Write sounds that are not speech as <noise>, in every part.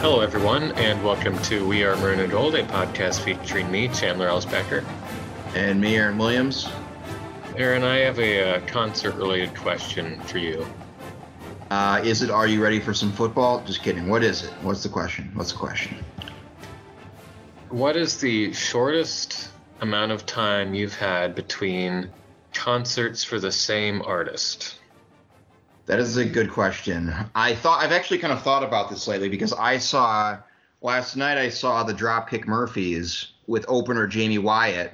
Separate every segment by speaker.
Speaker 1: Hello, everyone, and welcome to We Are Maroon and Gold, a podcast featuring me, Chandler Elsbecker.
Speaker 2: And me, Aaron Williams.
Speaker 1: Aaron, I have a uh, concert related question for you.
Speaker 2: Uh, is it Are you ready for some football? Just kidding. What is it? What's the question? What's the question?
Speaker 1: What is the shortest amount of time you've had between concerts for the same artist?
Speaker 2: That is a good question. I thought I've actually kind of thought about this lately because I saw last night I saw the Dropkick Murphys with opener Jaime Wyatt,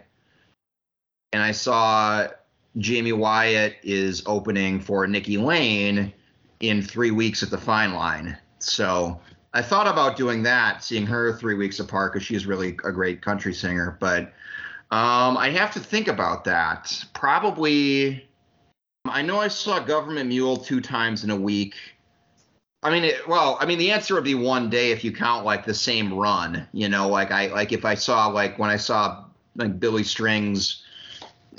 Speaker 2: and I saw Jaime Wyatt is opening for Nikki Lane in three weeks at the Fine Line. So I thought about doing that, seeing her three weeks apart because she's really a great country singer. But um, I have to think about that. Probably I know I saw Government Mule two times in a week. I mean, it, well, I mean, the answer would be one day if you count like the same run. You know, like I like if I saw like when I saw like Billy Strings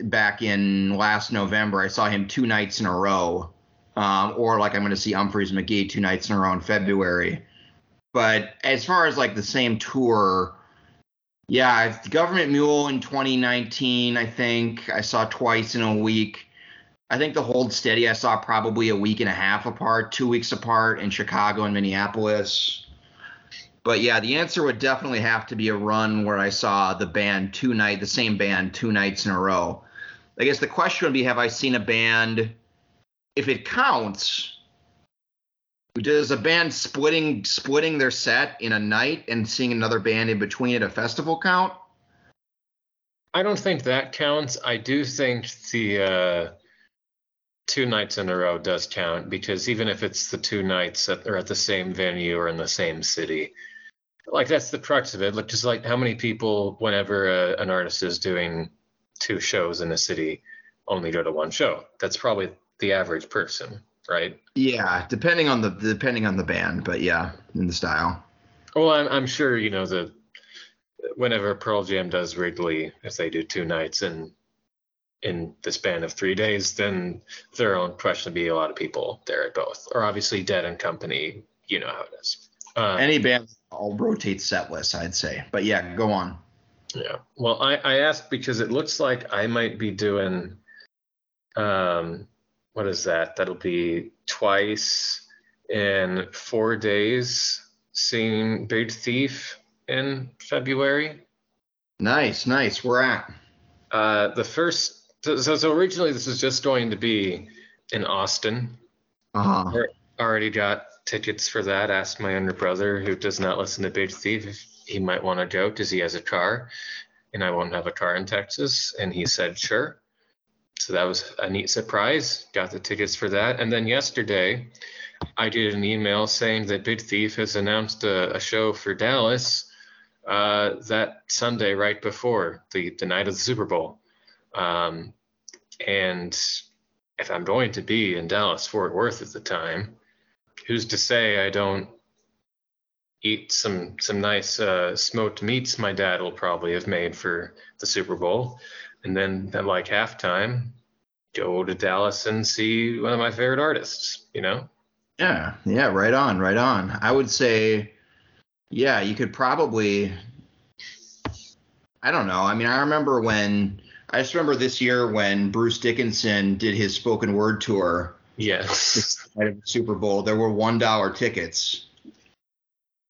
Speaker 2: back in last November, I saw him two nights in a row, um, or like I'm going to see Umphrey's McGee two nights in a row in February. But as far as like the same tour, yeah, Government Mule in 2019, I think I saw twice in a week. I think the hold steady I saw probably a week and a half apart, two weeks apart in Chicago and Minneapolis. But yeah, the answer would definitely have to be a run where I saw the band two night, the same band two nights in a row. I guess the question would be, have I seen a band? If it counts, does a band splitting splitting their set in a night and seeing another band in between at a festival count?
Speaker 1: I don't think that counts. I do think the uh, two nights in a row does count because even if it's the two nights that are at the same venue or in the same city, like that's the crux of it. Like just like how many people, whenever a, an artist is doing two shows in a city, only go to one show. That's probably the average person, right?
Speaker 2: Yeah, depending on the depending on the band, but yeah, in the style.
Speaker 1: Well, I'm I'm sure you know the whenever Pearl Jam does Wrigley, if they do two nights and in the span of three days, then there will unquestionably be a lot of people there at both. Or obviously Dead and Company, you know how it is.
Speaker 2: Um, Any band all rotate set lists, I'd say. But yeah, go on.
Speaker 1: Yeah. Well, I, I asked because it looks like I might be doing um what is that? That'll be twice in four days seeing Big Thief in February.
Speaker 2: Nice, nice. We're at.
Speaker 1: Uh, the first so, so, so originally this was just going to be in Austin.
Speaker 2: Uh-huh.
Speaker 1: Already got tickets for that. Asked my younger brother, who does not listen to Big Thief, if he might want to go because he has a car, and I won't have a car in Texas. And he said sure. So that was a neat surprise. Got the tickets for that. And then yesterday, I did an email saying that Big Thief has announced a, a show for Dallas uh, that Sunday right before the the night of the Super Bowl. Um, and if I'm going to be in Dallas Fort Worth at the time, who's to say I don't eat some some nice uh, smoked meats my dad will probably have made for the Super Bowl, and then at like halftime, go to Dallas and see one of my favorite artists. You know?
Speaker 2: Yeah, yeah, right on, right on. I would say, yeah, you could probably. I don't know. I mean, I remember when I just remember this year when Bruce Dickinson did his spoken word tour.
Speaker 1: Yes.
Speaker 2: At the Super Bowl, there were one dollar tickets.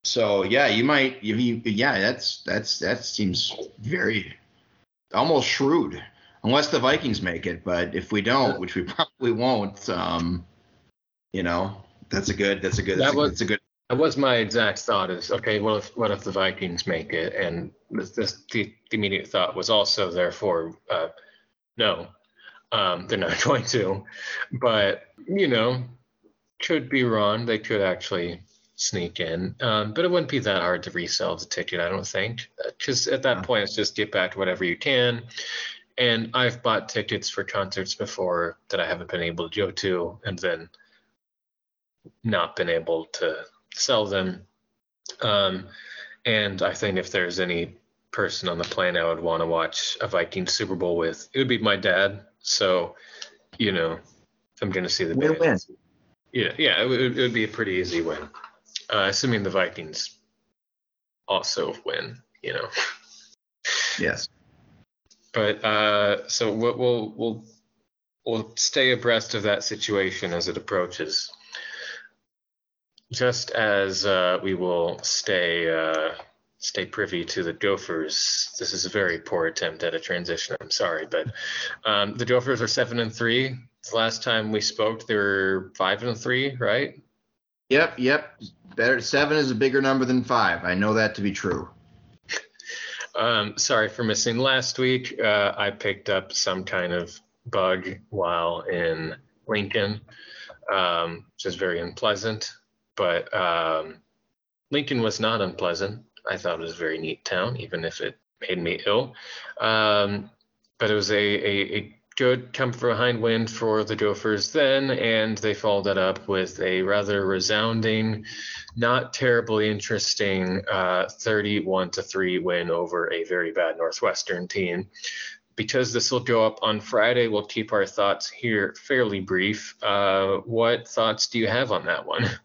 Speaker 2: So yeah, you might. You, yeah, that's that's that seems very almost shrewd, unless the Vikings make it. But if we don't, which we probably won't, um, you know, that's a good. That's a good. That's, that was, a, that's a good.
Speaker 1: That was my exact thought. Is okay. Well, if what if the Vikings make it? And this, this the, the immediate thought was also therefore uh, no, um, they're not <laughs> going to. But you know, could be wrong. They could actually sneak in. Um, but it wouldn't be that hard to resell the ticket, I don't think. Because at that point, it's just get back to whatever you can. And I've bought tickets for concerts before that I haven't been able to go to, and then not been able to sell them. Um, and I think if there's any person on the planet I would want to watch a Viking Super Bowl with, it would be my dad. So, you know, if I'm going to see the
Speaker 2: win,
Speaker 1: band, yeah, yeah, it would, it would, be a pretty easy win, uh, assuming the Vikings also win. You know.
Speaker 2: Yes.
Speaker 1: But uh, so we'll we'll we'll stay abreast of that situation as it approaches. Just as uh, we will stay uh, stay privy to the Gophers. This is a very poor attempt at a transition. I'm sorry, but um, the Gophers are seven and three. The last time we spoke, they were five and three, right?
Speaker 2: Yep, yep. Better seven is a bigger number than five. I know that to be true.
Speaker 1: Um, sorry for missing last week. Uh, I picked up some kind of bug while in Lincoln, um, which is very unpleasant. But um, Lincoln was not unpleasant. I thought it was a very neat town, even if it made me ill. Um, but it was a, a, a good come from behind win for the Gophers then, and they followed that up with a rather resounding, not terribly interesting uh, 31 to 3 win over a very bad Northwestern team. Because this will go up on Friday, we'll keep our thoughts here fairly brief. Uh, what thoughts do you have on that one? <laughs>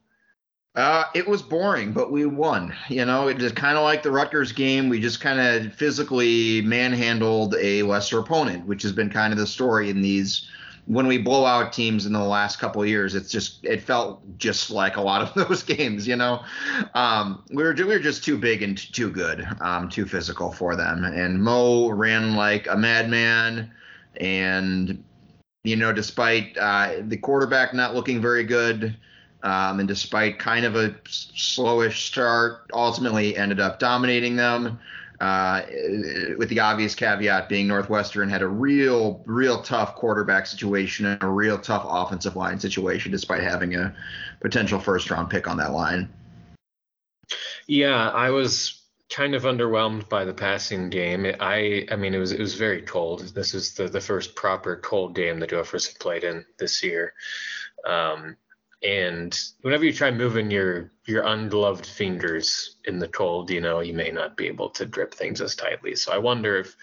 Speaker 2: Uh, it was boring, but we won. You know, it just kind of like the Rutgers game. We just kind of physically manhandled a lesser opponent, which has been kind of the story in these. When we blow out teams in the last couple years, it's just it felt just like a lot of <laughs> those games. You know, um, we were we were just too big and too good, um, too physical for them. And Mo ran like a madman, and you know, despite uh, the quarterback not looking very good um, and despite kind of a slowish start, ultimately ended up dominating them. Uh, with the obvious caveat being Northwestern had a real, real tough quarterback situation and a real tough offensive line situation, despite having a potential first round pick on that line.
Speaker 1: Yeah, I was kind of underwhelmed by the passing game. I, I mean, it was it was very cold. This is the the first proper cold game the Gophers have played in this year. Um, and whenever you try moving your your ungloved fingers in the cold, you know, you may not be able to grip things as tightly. So I wonder if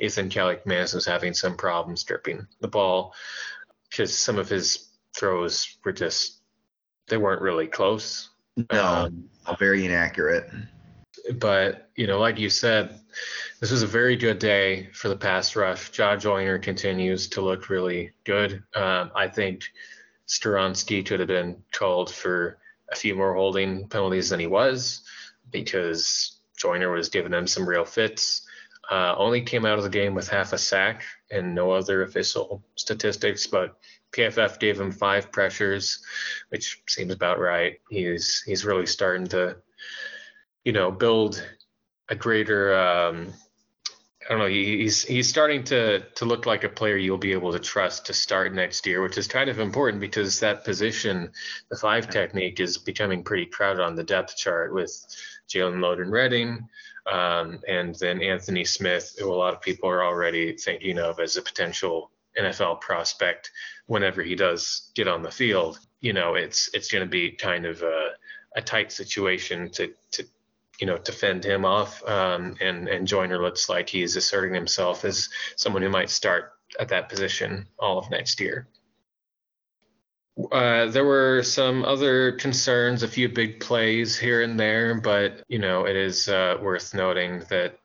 Speaker 1: Athan Kaliakmanis was having some problems gripping the ball because some of his throws were just they weren't really close.
Speaker 2: No, um, very inaccurate.
Speaker 1: But you know, like you said, this was a very good day for the pass rush. Jah Joyner continues to look really good. Um, I think Skoronski could have been called for a few more holding penalties than he was because Joyner was giving him some real fits. Uh, only came out of the game with half a sack and no other official statistics, but PFF gave him five pressures, which seems about right. He's he's really starting to, you know, build a greater um, I don't know. He's he's starting to to look like a player you'll be able to trust to start next year, which is kind of important because that position, the five technique, is becoming pretty crowded on the depth chart with Jalen Logan Redding, um, and then Anthony Smith, who a lot of people are already thinking of as a potential NFL prospect whenever he does get on the field. You know, it's it's going to be kind of a, a tight situation to to you know, to fend him off. Um, and and Joyner looks like he's asserting himself as someone who might start at that position all of next year. Uh, there were some other concerns, a few big plays here and there, but you know it is uh, worth noting that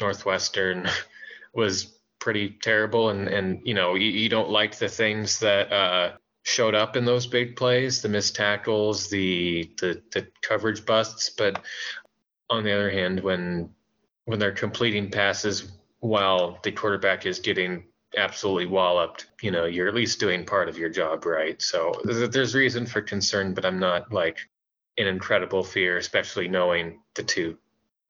Speaker 1: Northwestern <laughs> was pretty terrible, and and you know you, you don't like the things that uh, showed up in those big plays, the missed tackles, the the, the coverage busts, but on the other hand, when when they're completing passes while the quarterback is getting absolutely walloped, you know, you're at least doing part of your job right. So there's reason for concern, but I'm not like in incredible fear, especially knowing the two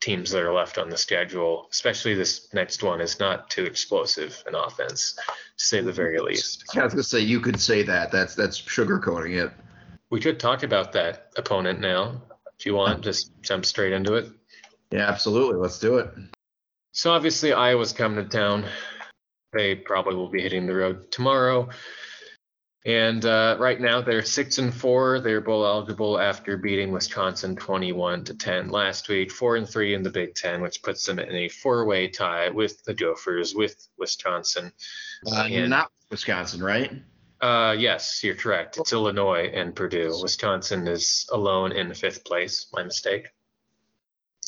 Speaker 1: teams that are left on the schedule, especially this next one, is not too explosive an offense, to say the very least.
Speaker 2: I was gonna say you could say that. That's that's sugarcoating it.
Speaker 1: We could talk about that opponent now. If you want, just jump straight into it.
Speaker 2: Yeah, absolutely. Let's do it.
Speaker 1: So obviously Iowa's coming to town. They probably will be hitting the road tomorrow. And uh, right now they're six and four. They're bowl eligible after beating Wisconsin 21 to 10 last week. Four and three in the Big Ten, which puts them in a four-way tie with the Gophers, with Wisconsin.
Speaker 2: Uh, and, not Wisconsin, right?
Speaker 1: Uh, yes, you're correct. It's Illinois and Purdue. Wisconsin is alone in fifth place. My mistake.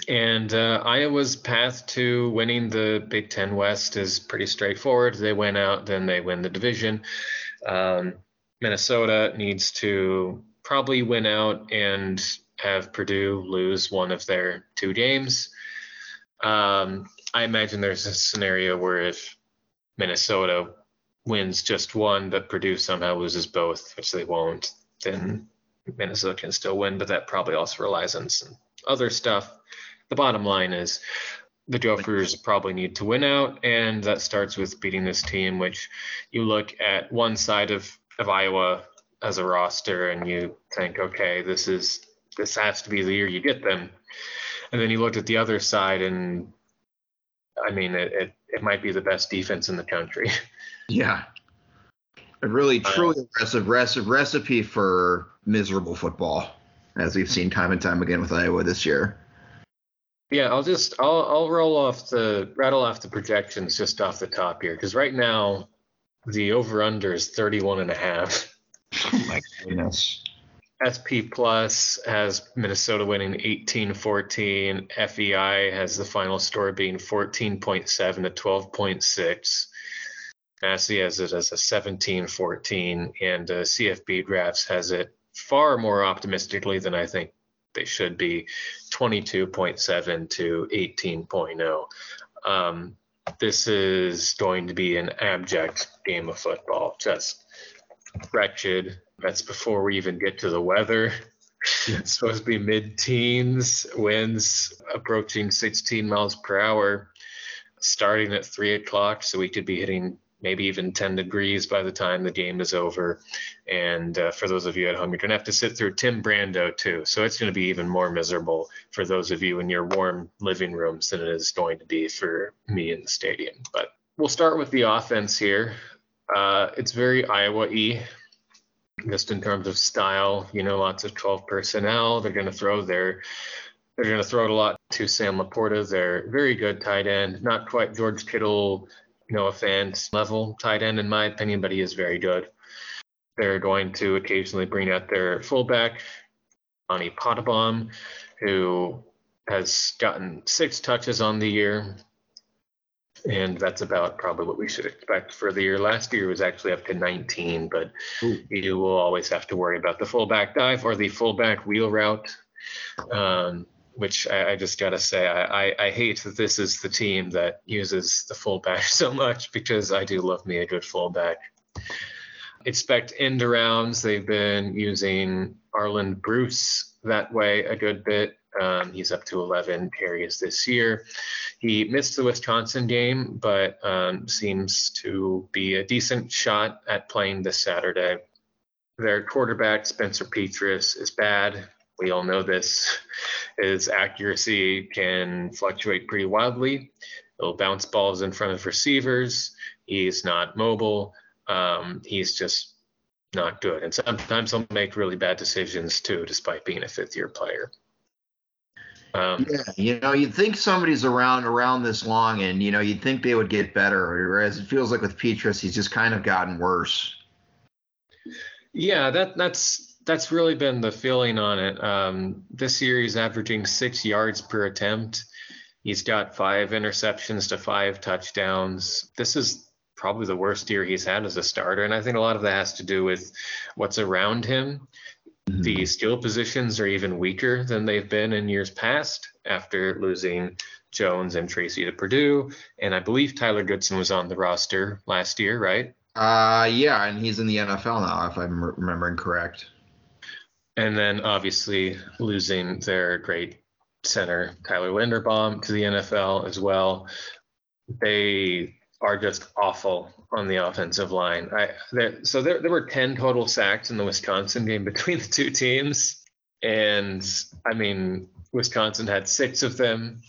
Speaker 1: And uh, Iowa's path to winning the Big Ten West is pretty straightforward. They win out, then they win the division. Um, Minnesota needs to probably win out and have Purdue lose one of their two games. Um, I imagine there's a scenario where if Minnesota wins just one, but Purdue somehow loses both, which they won't, then Minnesota can still win. But that probably also relies on some other stuff. The bottom line is the Gophers probably need to win out, and that starts with beating this team, which you look at one side of, of Iowa as a roster and you think, okay, this is this has to be the year you get them. And then you look at the other side and I mean it, it, it might be the best defense in the country. <laughs>
Speaker 2: Yeah. A really truly uh, aggressive recipe, recipe for miserable football, as we've seen time and time again with Iowa this year.
Speaker 1: Yeah, I'll just I'll I'll roll off the rattle off the projections just off the top here because right now the over under is 31 and a half.
Speaker 2: Oh my goodness.
Speaker 1: SP Plus has Minnesota winning 18-14. FEI has the final score being 14.7 to 12.6. Massey has it as a 17-14, and uh, CFB Drafts has it far more optimistically than I think they should be, 22.7 to 18.0. Um, this is going to be an abject game of football, just wretched. That's before we even get to the weather. <laughs> It's supposed to be mid teens, winds approaching 16 miles per hour, starting at 3 o'clock. So we could be hitting maybe even 10 degrees by the time the game is over. And uh, for those of you at home, you're going to have to sit through Tim Brando too. So it's going to be even more miserable for those of you in your warm living rooms than it is going to be for me in the stadium. But we'll start with the offense here. Uh, it's very Iowa y, just in terms of style. You know, lots of 12 personnel. They're going to throw their they're going to throw it a lot to Sam LaPorta. They're very good tight end, not quite George Kittle Noah Fant level tight end in my opinion, but he is very good. They're going to occasionally bring out their fullback, Ani Pottebaum, who has gotten six touches on the year. And that's about probably what we should expect for the year. Last year was actually up to 19, but Ooh. you will always have to worry about the fullback dive or the fullback wheel route. Um, which I, I just gotta say, I, I, I, hate that this is the team that uses the fullback <laughs> so much because I do love me a good fullback. Expect end arounds. They've been using Arland Bruce that way a good bit. Um, he's up to 11 carries this year. He missed the Wisconsin game, but um, seems to be a decent shot at playing this Saturday. Their quarterback, Spencer Petras, is bad. We all know this. His accuracy can fluctuate pretty wildly. He'll bounce balls in front of receivers. He's not mobile. Um, he's just not good. And sometimes he'll make really bad decisions too, despite being a fifth year player.
Speaker 2: Um, yeah, you know, you'd think somebody's around around this long, and you know, you'd think they would get better. Whereas it feels like with Petras, he's just kind of gotten worse.
Speaker 1: Yeah, that that's that's really been the feeling on it. Um, this year he's averaging six yards per attempt. He's got five interceptions to five touchdowns. This is probably the worst year he's had as a starter, and I think a lot of that has to do with what's around him. Mm-hmm. The skill positions are even weaker than they've been in years past after losing Jones and Tracy to Purdue. And I believe Tyler Goodson was on the roster last year, right?
Speaker 2: Uh, yeah, and he's in the NFL now, if I'm remembering correct
Speaker 1: and then obviously losing their great center Tyler Linderbaum to the NFL as well. They are just awful on the offensive line. I there, so there there were 10 total sacks in the Wisconsin game between the two teams and I mean Wisconsin had 6 of them.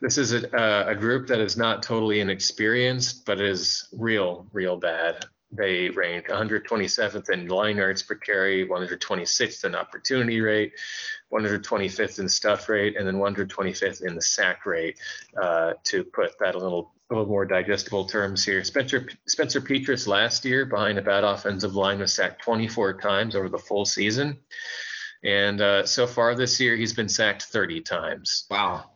Speaker 1: This is a, a group that is not totally inexperienced but is real real bad. They ranked 127th in line yards per carry, 126th in opportunity rate, 125th in stuff rate, and then 125th in the sack rate. Uh, to put that a little a little more digestible terms here, Spencer Spencer Petras last year behind a bad offensive line was sacked 24 times over the full season, and uh, so far this year he's been sacked 30 times.
Speaker 2: Wow.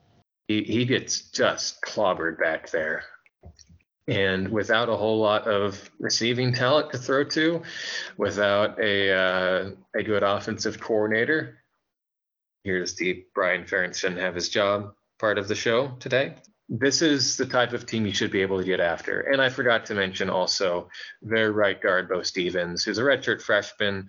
Speaker 1: he, he gets just clobbered back there. And without a whole lot of receiving talent to throw to, without a uh, a good offensive coordinator, here's the Brian Ferentz shouldn't have his job part of the show today. This is the type of team you should be able to get after. And I forgot to mention also their right guard, Beau Stephens, who's a redshirt freshman,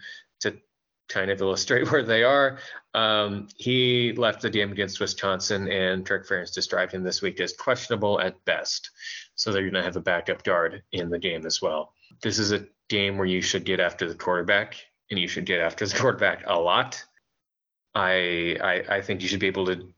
Speaker 1: kind of illustrate <laughs> where they are. Um, he left the game against Wisconsin, and Kirk Ferentz described him this week as questionable at best. So they're going to have a backup guard in the game as well. This is a game where you should get after the quarterback, and you should get after the <laughs> quarterback a lot. I, I, I think you should be able to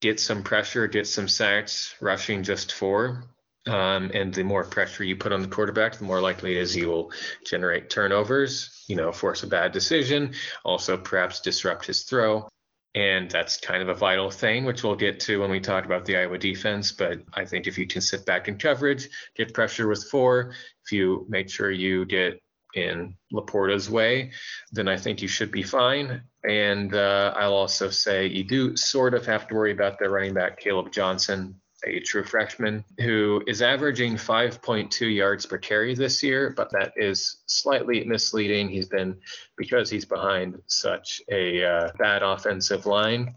Speaker 1: get some pressure, get some sacks, rushing just four. Um, and the more pressure you put on the quarterback, the more likely it is he will generate turnovers, you know, force a bad decision, also perhaps disrupt his throw. And that's kind of a vital thing, which we'll get to when we talk about the Iowa defense. But I think if you can sit back in coverage, get pressure with four, if you make sure you get in LaPorta's way, then I think you should be fine. And uh, I'll also say you do sort of have to worry about their running back, Caleb Johnson, a true freshman who is averaging 5.2 yards per carry this year, but that is slightly misleading. He's been, because he's behind such a uh, bad offensive line,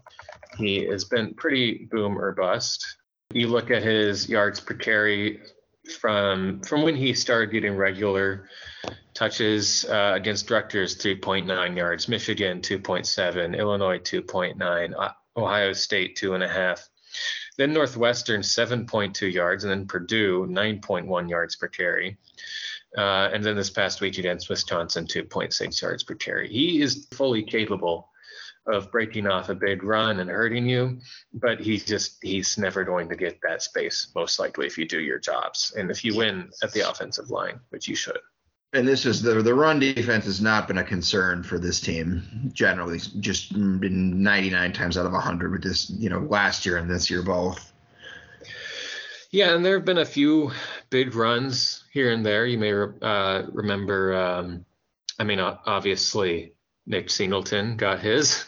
Speaker 1: he has been pretty boom or bust. You look at his yards per carry from from when he started getting regular touches uh, against Rutgers 3.9 yards, Michigan 2.7, Illinois 2.9, Ohio State two and a half. Then Northwestern 7.2 yards, and then Purdue 9.1 yards per carry. Uh, and then this past week against Wisconsin, 2.6 yards per carry. He is fully capable of breaking off a big run and hurting you, but he's just he's never going to get that space most likely if you do your jobs and if you win at the offensive line, which you should
Speaker 2: and this is the the run defense has not been a concern for this team generally. Just been 99 times out of 100 with this, you know, last year and this year both.
Speaker 1: Yeah, and there have been a few big runs here and there. You may uh, remember. Um, I mean, obviously Nick Singleton got his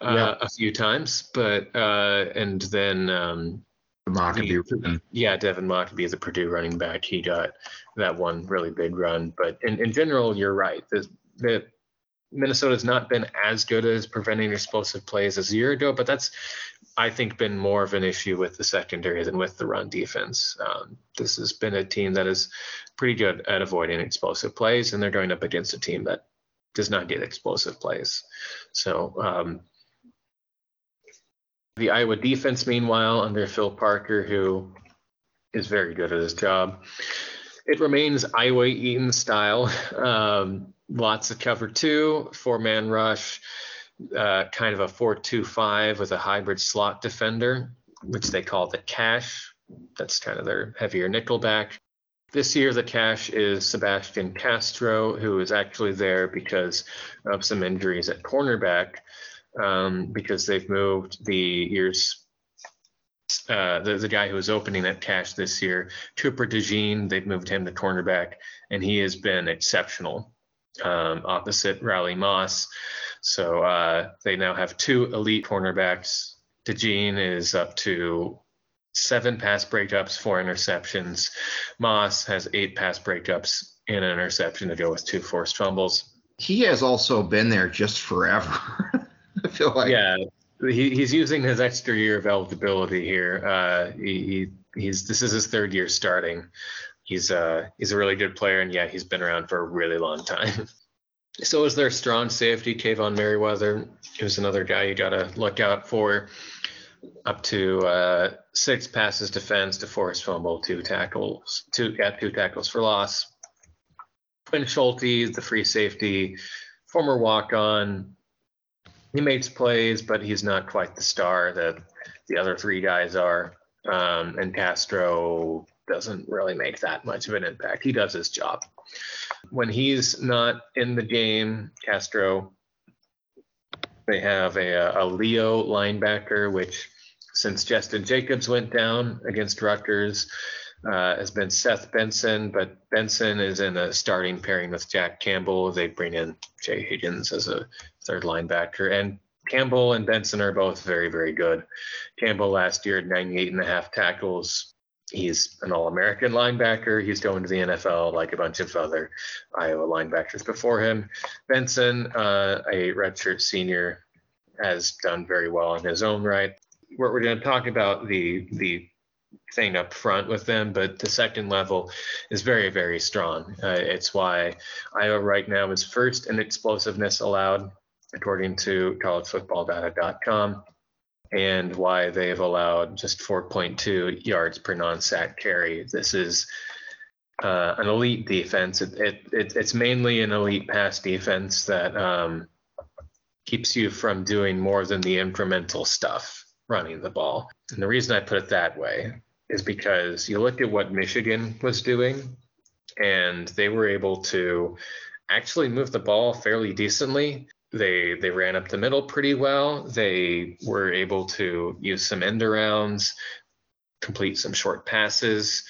Speaker 1: uh, yeah. a few times, but uh, and then um,
Speaker 2: Mockobee.
Speaker 1: Yeah, Devin Mockobee is a Purdue running back. He got that one really big run. But in, in general, you're right. The, the Minnesota's not been as good as preventing explosive plays as a year ago, but that's I think been more of an issue with the secondary than with the run defense. Um, this has been a team that is pretty good at avoiding explosive plays, and they're going up against a team that does not get explosive plays. So um, the Iowa defense, meanwhile, under Phil Parker, who is very good at his job, it remains Iowa Eaton style. Um, lots of cover two, four man rush, uh, kind of a 4 2 5 with a hybrid slot defender, which they call the cash. That's kind of their heavier nickelback. This year, the cash is Sebastian Castro, who is actually there because of some injuries at cornerback, um, because they've moved the years uh, the, the guy who was opening at cash this year, Cooper DeJean, they've moved him to cornerback, and he has been exceptional um, opposite Riley Moss. So uh, they now have two elite cornerbacks. DeJean is up to seven pass breakups, four interceptions. Moss has eight pass breakups and an interception to go with two forced fumbles.
Speaker 2: He has also been there just forever. <laughs> <laughs> I feel like.
Speaker 1: Yeah, he, he's using his extra year of eligibility here. Uh, he, he, he's this is his third year starting. He's uh he's a really good player, and yeah, he's been around for a really long time. <laughs> so is their strong safety, Kaevon Merriweather, who's another guy you gotta look out for. Up to uh, six passes defense to force fumble, two tackles, two yeah, two tackles for loss. Quinn Schulte, the free safety, former walk on, he makes plays, but he's not quite the star that the other three guys are. Um, and Castro doesn't really make that much of an impact. He does his job. When he's not in the game, Castro, they have a, a Leo linebacker, which since Jestin Jacobs went down against Rutgers, uh, has been Seth Benson, but Benson is in a starting pairing with Jack Campbell. They bring in Jay Higgins as a third linebacker, and Campbell and Benson are both very, very good. Campbell last year had 98 and a half tackles. He's an All American linebacker. He's going to the NFL like a bunch of other Iowa linebackers before him. Benson, uh, a redshirt senior, has done very well in his own right. We're, we're going to talk about the the thing up front with them, but the second level is very, very strong. Uh, it's why Iowa right now is first in explosiveness allowed, according to collegefootballdata.com and why they've allowed just 4.2 yards per non-sack carry. This is uh, an elite defense. It, it, it, it's mainly an elite pass defense that um, keeps you from doing more than the incremental stuff running the ball. And the reason I put it that way is because you look at what Michigan was doing, and they were able to actually move the ball fairly decently they they ran up the middle pretty well. They were able to use some end arounds, complete some short passes,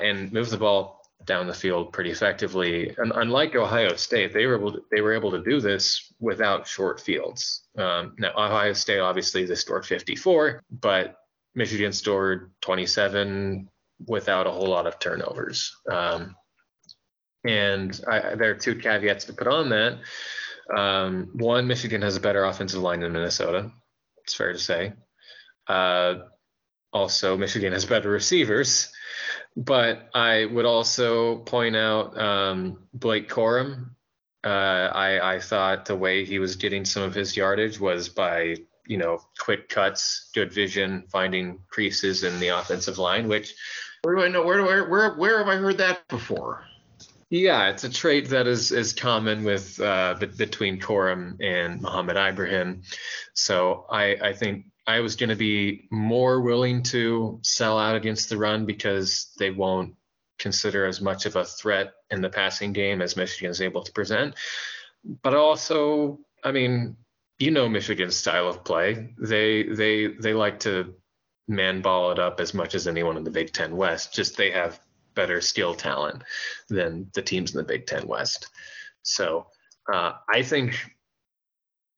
Speaker 1: and move the ball down the field pretty effectively. And unlike Ohio State, they were able to, they were able to do this without short fields. Um, now Ohio State obviously they scored 54, but Michigan scored 27 without a whole lot of turnovers. Um, and I, there are two caveats to put on that. Um, one, Michigan has a better offensive line than Minnesota. It's fair to say. Uh, also, Michigan has better receivers. But I would also point out um, Blake Corum. Uh, I, I thought the way he was getting some of his yardage was by you know quick cuts, good vision, finding creases in the offensive line. Which
Speaker 2: where do I know? Where do I where where have I heard that before?
Speaker 1: Yeah, it's a trait that is is common with uh, between Corum and Mohamed Ibrahim. So I I think I was going to be more willing to sell out against the run because they won't consider as much of a threat in the passing game as Michigan is able to present. But also, I mean, you know Michigan's style of play. They they they like to man ball it up as much as anyone in the Big Ten West. Just they have better skill talent than the teams in the Big Ten West. So uh, I think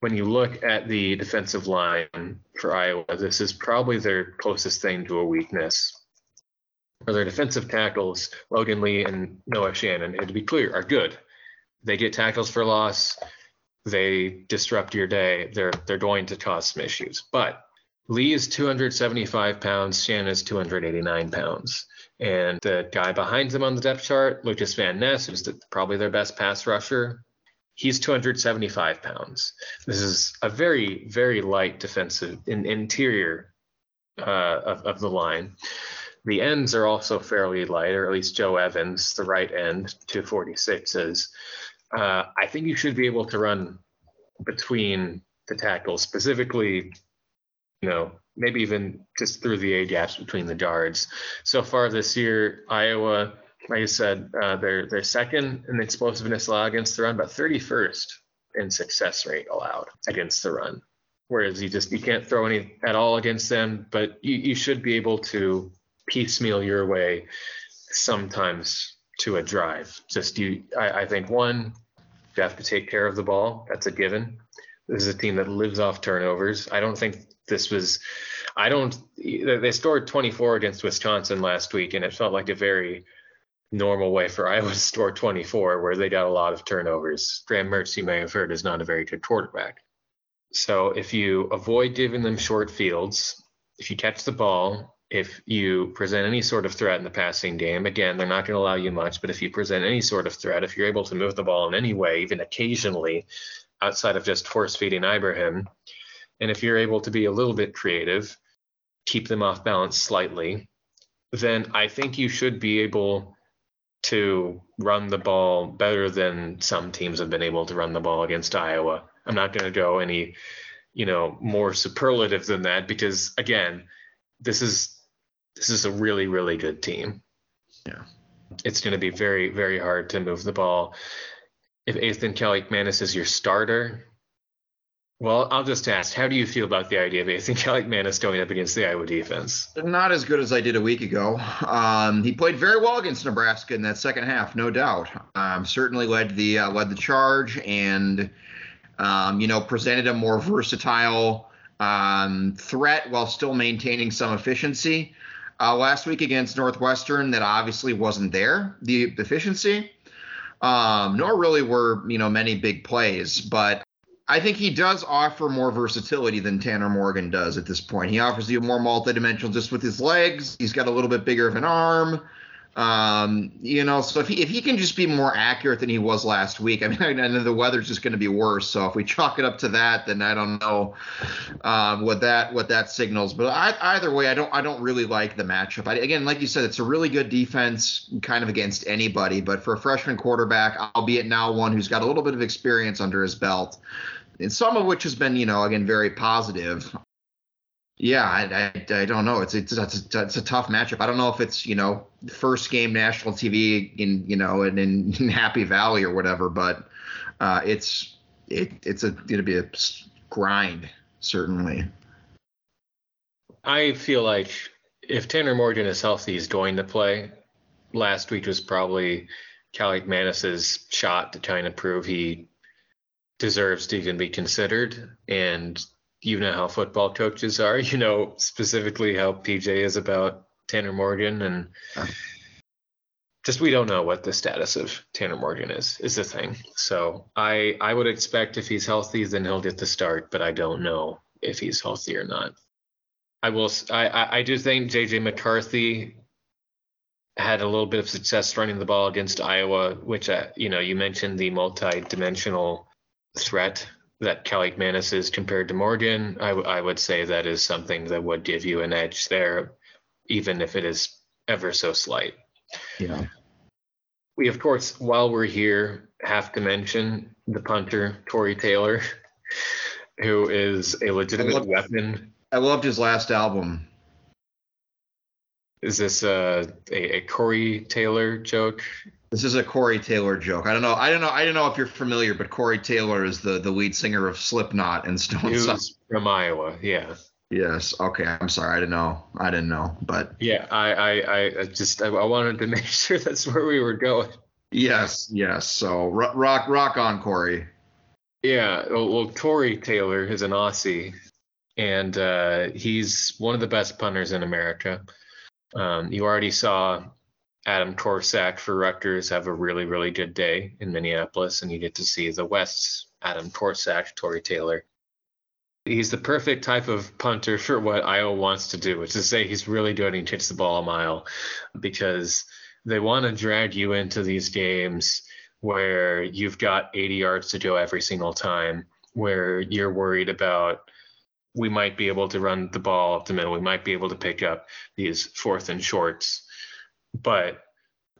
Speaker 1: when you look at the defensive line for Iowa, this is probably their closest thing to a weakness. For their defensive tackles, Logan Lee and Noah Shannon, and to be clear, are good. They get tackles for loss. They disrupt your day. They're they're going to cause some issues. But Lee is 275 pounds. Shannon is 289 pounds. And the guy behind him on the depth chart, Lucas Van Ness, who's the, probably their best pass rusher, he's 275 pounds. This is a very, very light defensive in, interior uh, of, of the line. The ends are also fairly light, or at least Joe Evans, the right end, 246 is. Uh, I think you should be able to run between the tackles, specifically, you know, maybe even just through the A gaps between the guards. So far this year, Iowa, like I said, uh, they're they're second in explosiveness allowed against the run, but 31st in success rate allowed against the run. Whereas you just you can't throw any at all against them, but you, you should be able to piecemeal your way sometimes to a drive. Just you, I, I think one, you have to take care of the ball. That's a given. This is a team that lives off turnovers. I don't think this was I don't they scored 24 against Wisconsin last week and it felt like a very normal way for <laughs> Iowa to score 24 where they got a lot of turnovers. Graham Mertz you may have heard is not a very good quarterback. So if you avoid giving them short fields, if you catch the ball, if you present any sort of threat in the passing game, again, they're not going to allow you much, but if you present any sort of threat, if you're able to move the ball in any way, even occasionally, outside of just force feeding Ibrahim, and if you're able to be a little bit creative, keep them off balance slightly, then I think you should be able to run the ball better than some teams have been able to run the ball against Iowa. I'm not going to go any, you know, more superlative than that because again, this is this is a really really good team.
Speaker 2: Yeah.
Speaker 1: It's going to be very very hard to move the ball. If Athan Kaliakmanis is your starter, well, I'll just ask, how do you feel about the idea of Athan Kaliakmanis going up against the Iowa defense?
Speaker 2: Not as good as I did a week ago. Um, he played very well against Nebraska in that second half, no doubt. Um, certainly led the uh, led the charge, and Um, you know, presented a more versatile um, threat while still maintaining some efficiency. Uh, last week against Northwestern, that obviously wasn't there, the efficiency, um, nor really were, you know, many big plays. But I think he does offer more versatility than Tanner Morgan does at this point. He offers you more multidimensional just with his legs. He's got a little bit bigger of an arm. Um, you know, so if he if he can just be more accurate than he was last week, I mean, <laughs> I know the weather's just going to be worse. So if we chalk it up to that, then I don't know um, what that what that signals. But I, either way, I don't I don't really like the matchup. I, again, like you said, it's a really good defense, kind of against anybody. But for a freshman quarterback, albeit now one who's got a little bit of experience under his belt, and some of which has been, you know, again, very positive. Yeah, I, I, I, don't know. It's it's it's a, it's a tough matchup. I don't know if it's you know first game national TV in you know in, in <laughs> Happy Valley or whatever, but uh, it's it it's a going to be a grind certainly.
Speaker 1: I feel like if Tanner Morgan is healthy, he's going to play. Last week was probably Kaliakmanis's shot to try and prove he deserves to even be considered, and you know how football coaches are. You know specifically how PJ is about Tanner Morgan, and just we don't know what the status of Tanner Morgan is. Is the thing. So I I would expect if he's healthy, then he'll get the start, but I don't know if he's healthy or not. I will. I I do think JJ McCarthy had a little bit of success running the ball against Iowa, which uh, you know you mentioned the multi-dimensional threat that Kaliakmanis is compared to Morgan, I, w- I would say that is something that would give you an edge there, even if it is ever so slight.
Speaker 2: Yeah.
Speaker 1: We, of course, while we're here, have to mention the punter, Corey Taylor, <laughs> who is a legitimate I loved, weapon.
Speaker 2: I loved his last album.
Speaker 1: Is this a, a, a Corey Taylor joke?
Speaker 2: This is a Corey Taylor joke. I don't know. I don't know. I don't know if you're familiar, but Corey Taylor is the the lead singer of Slipknot and Stone Sour.
Speaker 1: from Iowa. Yeah.
Speaker 2: Yes. Okay. I'm sorry. I didn't know. I didn't know. But
Speaker 1: yeah, I I, I just I, I wanted to <laughs> make sure that's where we were going.
Speaker 2: Yes. Yes. So rock rock on Corey.
Speaker 1: Yeah. Well, well Tory Taylor is an Aussie, and uh, he's one of the best punters in America. Um, you already saw Adam Korsak for Rutgers have a really, really good day in Minneapolis, and you get to see the West's Adam Korsak, Tory Taylor. He's the perfect type of punter for what Iowa wants to do, which is to say he's really good and hits the ball a mile because they want to drag you into these games where you've got 80 yards to go every single time, where you're worried about we might be able to run the ball up the middle, we might be able to pick up these fourth and shorts but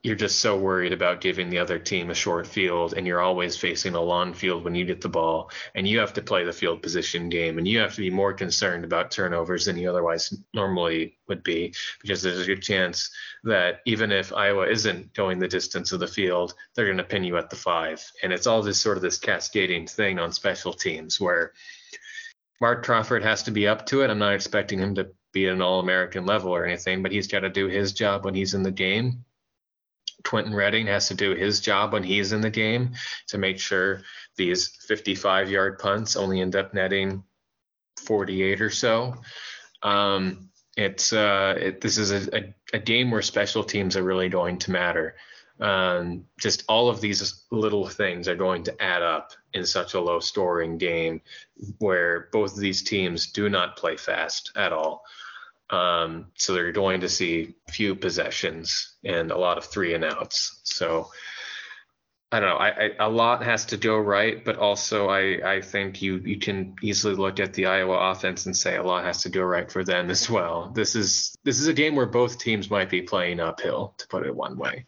Speaker 1: you're just so worried about giving the other team a short field and you're always facing a long field when you get the ball and you have to play the field position game and you have to be more concerned about turnovers than you otherwise normally would be because there's a good chance that even if Iowa isn't going the distance of the field they're going to pin you at the 5 and it's all this sort of this cascading thing on special teams where Mark Crawford has to be up to it. I'm not expecting him to be at an all American level or anything, but he's got to do his job when he's in the game. Quentin Redding has to do his job when he's in the game to make sure these 55 yard punts only end up netting 48 or so. Um, it's uh, it, this is a, a, a, game where special teams are really going to matter. Um, just all of these little things are going to add up in such a low scoring game where both of these teams do not play fast at all. Um, so they're going to see few possessions and a lot of three and outs. So I don't know. I, I, a lot has to go right, but also I, I think you you can easily look at the Iowa offense and say a lot has to go right for them as well. This is this is a game where both teams might be playing uphill, to put it one way.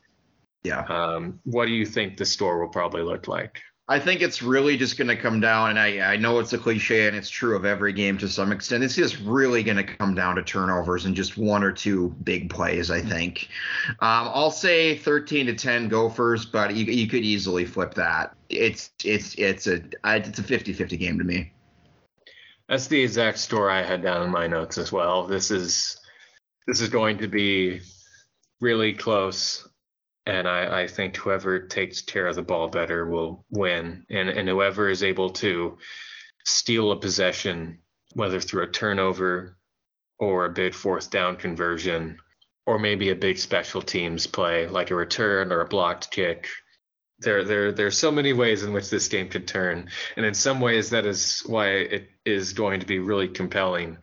Speaker 2: Yeah.
Speaker 1: Um, what do you think the store will probably look like?
Speaker 2: I think it's really just going to come down, and I, I know it's a cliche and it's true of every game to some extent. It's just really going to come down to turnovers and just one or two big plays, I think. Um, I'll say 13 to 10 Gophers, but you, you could easily flip that. It's it's it's a it's a 50-50 game to me.
Speaker 1: That's the exact score I had down in my notes as well. This is this is going to be really close And I, I think whoever takes care of the ball better will win. And, and whoever is able to steal a possession, whether through a turnover or a big fourth down conversion, or maybe a big special teams play like a return or a blocked kick. There, there, there are so many ways in which this game could turn, and in some ways that is why it is going to be really compelling,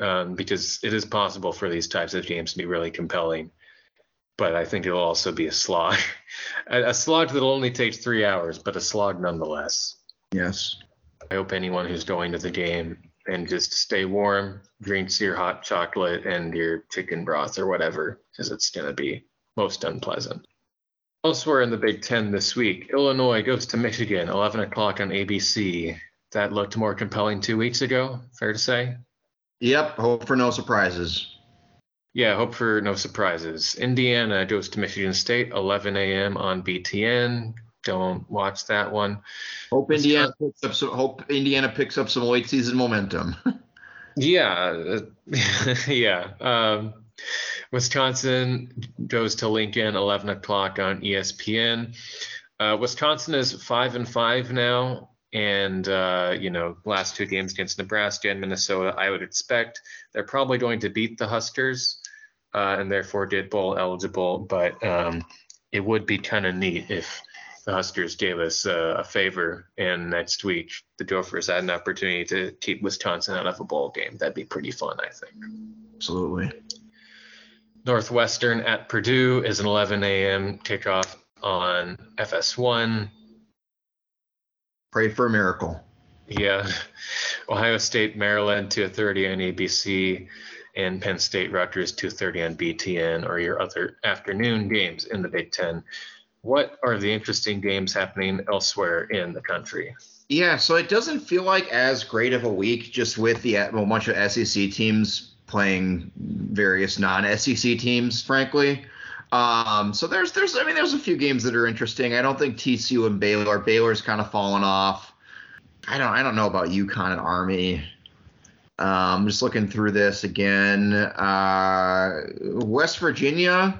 Speaker 1: um, because it is possible for these types of games to be really compelling. But I think it'll also be a slog, <laughs> a, a slog that'll only take three hours, but a slog nonetheless.
Speaker 2: Yes.
Speaker 1: I hope anyone who's going to the game and just stay warm, drinks your hot chocolate and your chicken broth or whatever, because it's going to be most unpleasant. Elsewhere in the Big Ten this week, Illinois goes to Michigan, 11 o'clock on ABC. That looked more compelling two weeks ago, fair to say?
Speaker 2: Yep, hope for no surprises.
Speaker 1: Yeah, hope for no surprises. Indiana goes to Michigan State, 11 a.m. on BTN don't watch that one.
Speaker 2: Hope Indiana picks up some. Hope Indiana picks up some late season momentum. <laughs>
Speaker 1: yeah, <laughs> yeah. Um, Wisconsin goes to Lincoln, 11 o'clock on ESPN. Uh, Wisconsin is five and five now, and uh, you know, last two games against Nebraska and Minnesota, I would expect they're probably going to beat the Huskers, uh, and therefore get bowl eligible. But um, it would be kind of neat if the Huskers gave us uh, a favor, and next week the Gophers had an opportunity to keep Wisconsin out of a bowl game. That'd be pretty fun, I think.
Speaker 2: Absolutely.
Speaker 1: Northwestern at Purdue is an 11 a.m. kickoff on FS1.
Speaker 2: Pray for a miracle.
Speaker 1: Yeah. Ohio State, Maryland, 2:30 on ABC, and Penn State, Rutgers, 2:30 on BTN, or your other afternoon games in the Big Ten what are the interesting games happening elsewhere in the country?
Speaker 2: Yeah, so it doesn't feel like as great of a week just with the well, bunch of SEC teams playing various non-SEC teams, frankly. Um, so there's there's I mean there's a few games that are interesting. I don't think TCU and Baylor Baylor's kind of fallen off. I don't I don't know about UConn and Army. Um, just looking through this again. Uh, West Virginia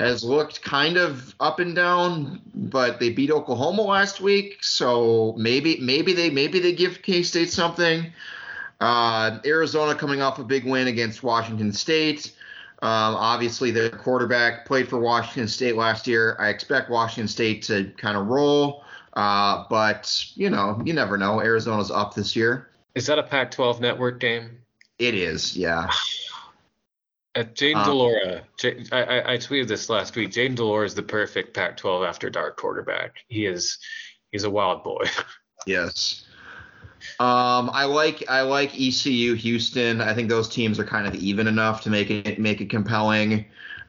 Speaker 2: has looked kind of up and down, but they beat Oklahoma last week, so maybe maybe they maybe they give K State something. Uh, Arizona coming off a big win against Washington State. Um, obviously, their quarterback played for Washington State last year. I expect Washington State to kind of roll, uh, but you know, you never know. Arizona's up this year.
Speaker 1: Is that a Pac-12 network game?
Speaker 2: It is, yeah.
Speaker 1: At <sighs> uh, Jayden um, de Laura, J- I, I tweeted this last week. Jayden de Laura is the perfect Pac-12 after dark quarterback. He is, he's a wild boy. <laughs>
Speaker 2: yes. Um, I like I like ECU Houston. I think those teams are kind of even enough to make it make it compelling.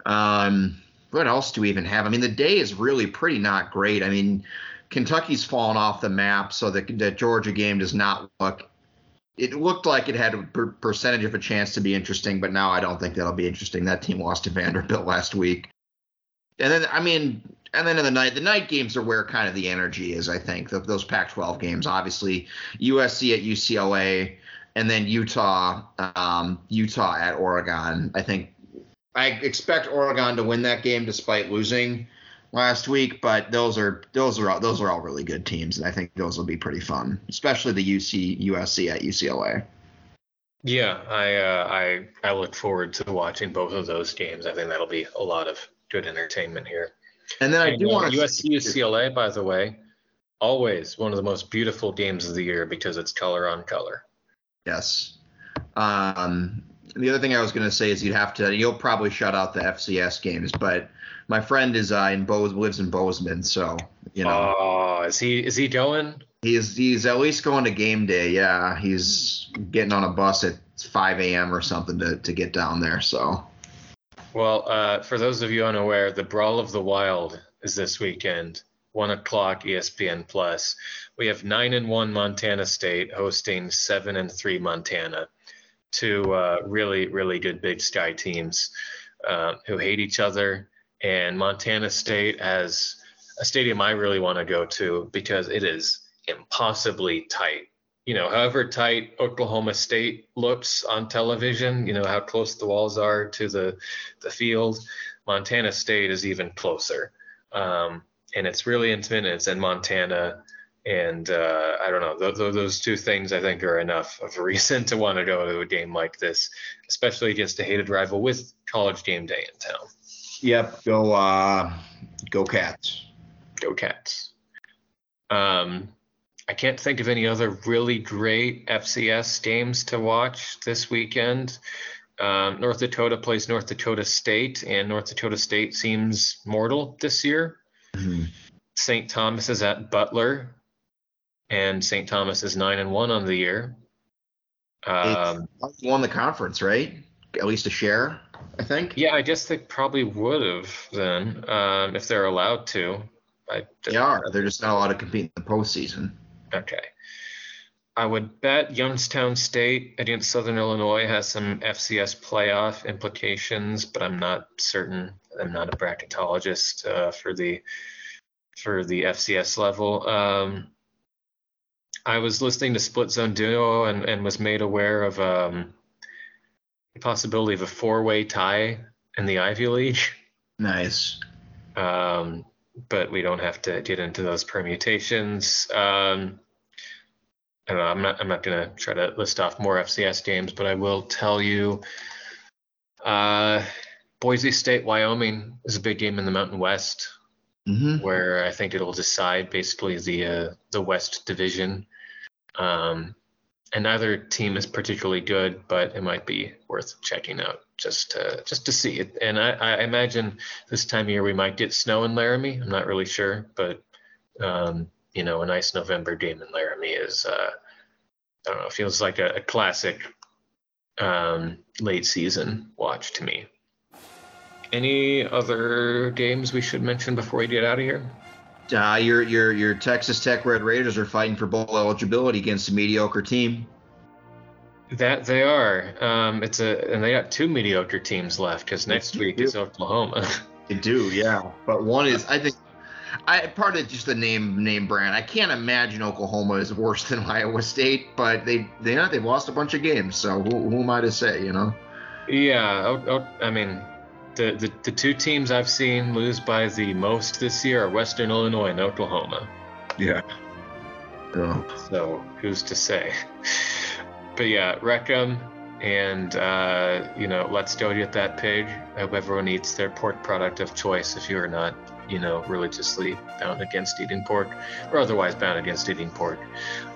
Speaker 2: Um, what else do we even have? I mean, the day is really pretty not great. I mean, Kentucky's fallen off the map, so the, the Georgia game does not look it looked like it had a per- percentage of a chance to be interesting, but now I don't think that'll be interesting. That team lost to Vanderbilt <laughs> last week. And then, I mean, and then in the night, the night games are where kind of the energy is, I think, the, those Pac 12 games. Obviously, USC at UCLA, and then Utah, um, Utah at Oregon. I think I expect Oregon to win that game despite losing last week, but those are those are all, those are all really good teams, and I think those will be pretty fun, especially the UC USC at UCLA.
Speaker 1: Yeah, I uh, I I look forward to watching both of those games. I think that'll be a lot of good entertainment here.
Speaker 2: And then I and, do uh, want
Speaker 1: to USC UCLA, by the way, always one of the most beautiful games of the year because it's color on color.
Speaker 2: Yes. Um, the other thing I was going to say is you'd have to you'll probably shut out the FCS games, but my friend is uh, in Bose lives in Bozeman, so you know.
Speaker 1: Oh, is he is he going?
Speaker 2: He's he's at least going to game day. Yeah, he's getting on a bus at 5 a.m. or something to to get down there. So.
Speaker 1: Well, uh, for those of you unaware, the Brawl of the Wild is this weekend, one o'clock ESPN Plus. We have nine and one Montana State hosting seven and three Montana, two uh, really really good Big Sky teams uh, who hate each other and Montana State as a stadium I really want to go to because it is impossibly tight. You know, however tight Oklahoma State looks on television, you know, how close the walls are to the the field, Montana State is even closer. um, and it's really. It's in Montana, and uh, I don't know. Th- th- those two things I think are enough of a <laughs> reason to want to go to a game like this, especially against a hated rival with College Game Day in town.
Speaker 2: Yep. Go. Uh, go Cats.
Speaker 1: Go Cats. Um, I can't think of any other really great FCS games to watch this weekend. Um, North Dakota plays North Dakota State, and North Dakota State seems mortal this year.
Speaker 2: Mm-hmm.
Speaker 1: St. Thomas is at Butler, and St. Thomas is nine and one on the year. Um,
Speaker 2: won the conference, right? At least a share, I think.
Speaker 1: Yeah, I guess they probably would have then, um, if they're allowed to. I,
Speaker 2: they are. They're just not allowed to compete in the postseason.
Speaker 1: Okay. I would bet Youngstown State against Southern Illinois has some FCS playoff implications, but I'm not certain. I'm not a bracketologist uh, for the for the FCS level. Um, I was listening to Split Zone Duo and, and was made aware of um, possibility of a four-way tie in the Ivy League.
Speaker 2: Nice.
Speaker 1: Um, but we don't have to get into those permutations. Um, I don't know. I'm not. I'm not going to try to list off more FCS games, but I will tell you. Uh, Boise State, Wyoming is a big game in the Mountain West,
Speaker 2: mm-hmm.
Speaker 1: where I think it'll decide basically the uh, the West Division. Um, and neither team is particularly good, but it might be worth checking out just to, just to see it. And I, I imagine this time of year we might get snow in Laramie. I'm not really sure, but um, you know, a nice November game in Laramie is, uh, I don't know, feels like a, a classic um, late season watch to me. Any other games we should mention before we get out of here?
Speaker 2: Uh, your your your Texas Tech Red Raiders are fighting for bowl eligibility against a mediocre team.
Speaker 1: That they are. Um, it's a and they got two mediocre teams left because next week is Oklahoma. <laughs>
Speaker 2: They do, yeah. But one is I think I part of just the name name brand. I can't imagine Oklahoma is worse than <laughs> Iowa State, but they they know they've lost a bunch of games. So who, who am I to say? You know?
Speaker 1: Yeah, I mean, the, the the two teams I've seen lose by the most this year are Western Illinois and Oklahoma.
Speaker 2: Yeah. Yeah.
Speaker 1: So who's to say? but yeah, wreck 'em and uh, you know let's go get that pig. I hope everyone eats their pork product of choice if you are not you know, religiously bound against eating pork or otherwise bound against eating pork.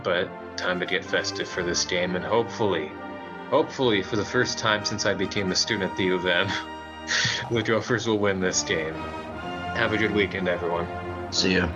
Speaker 1: But time to get festive for this game, and hopefully, hopefully, for the first time since I became a student at the U of M, <laughs> the Gophers will win this game. Have a good weekend, everyone.
Speaker 2: See ya.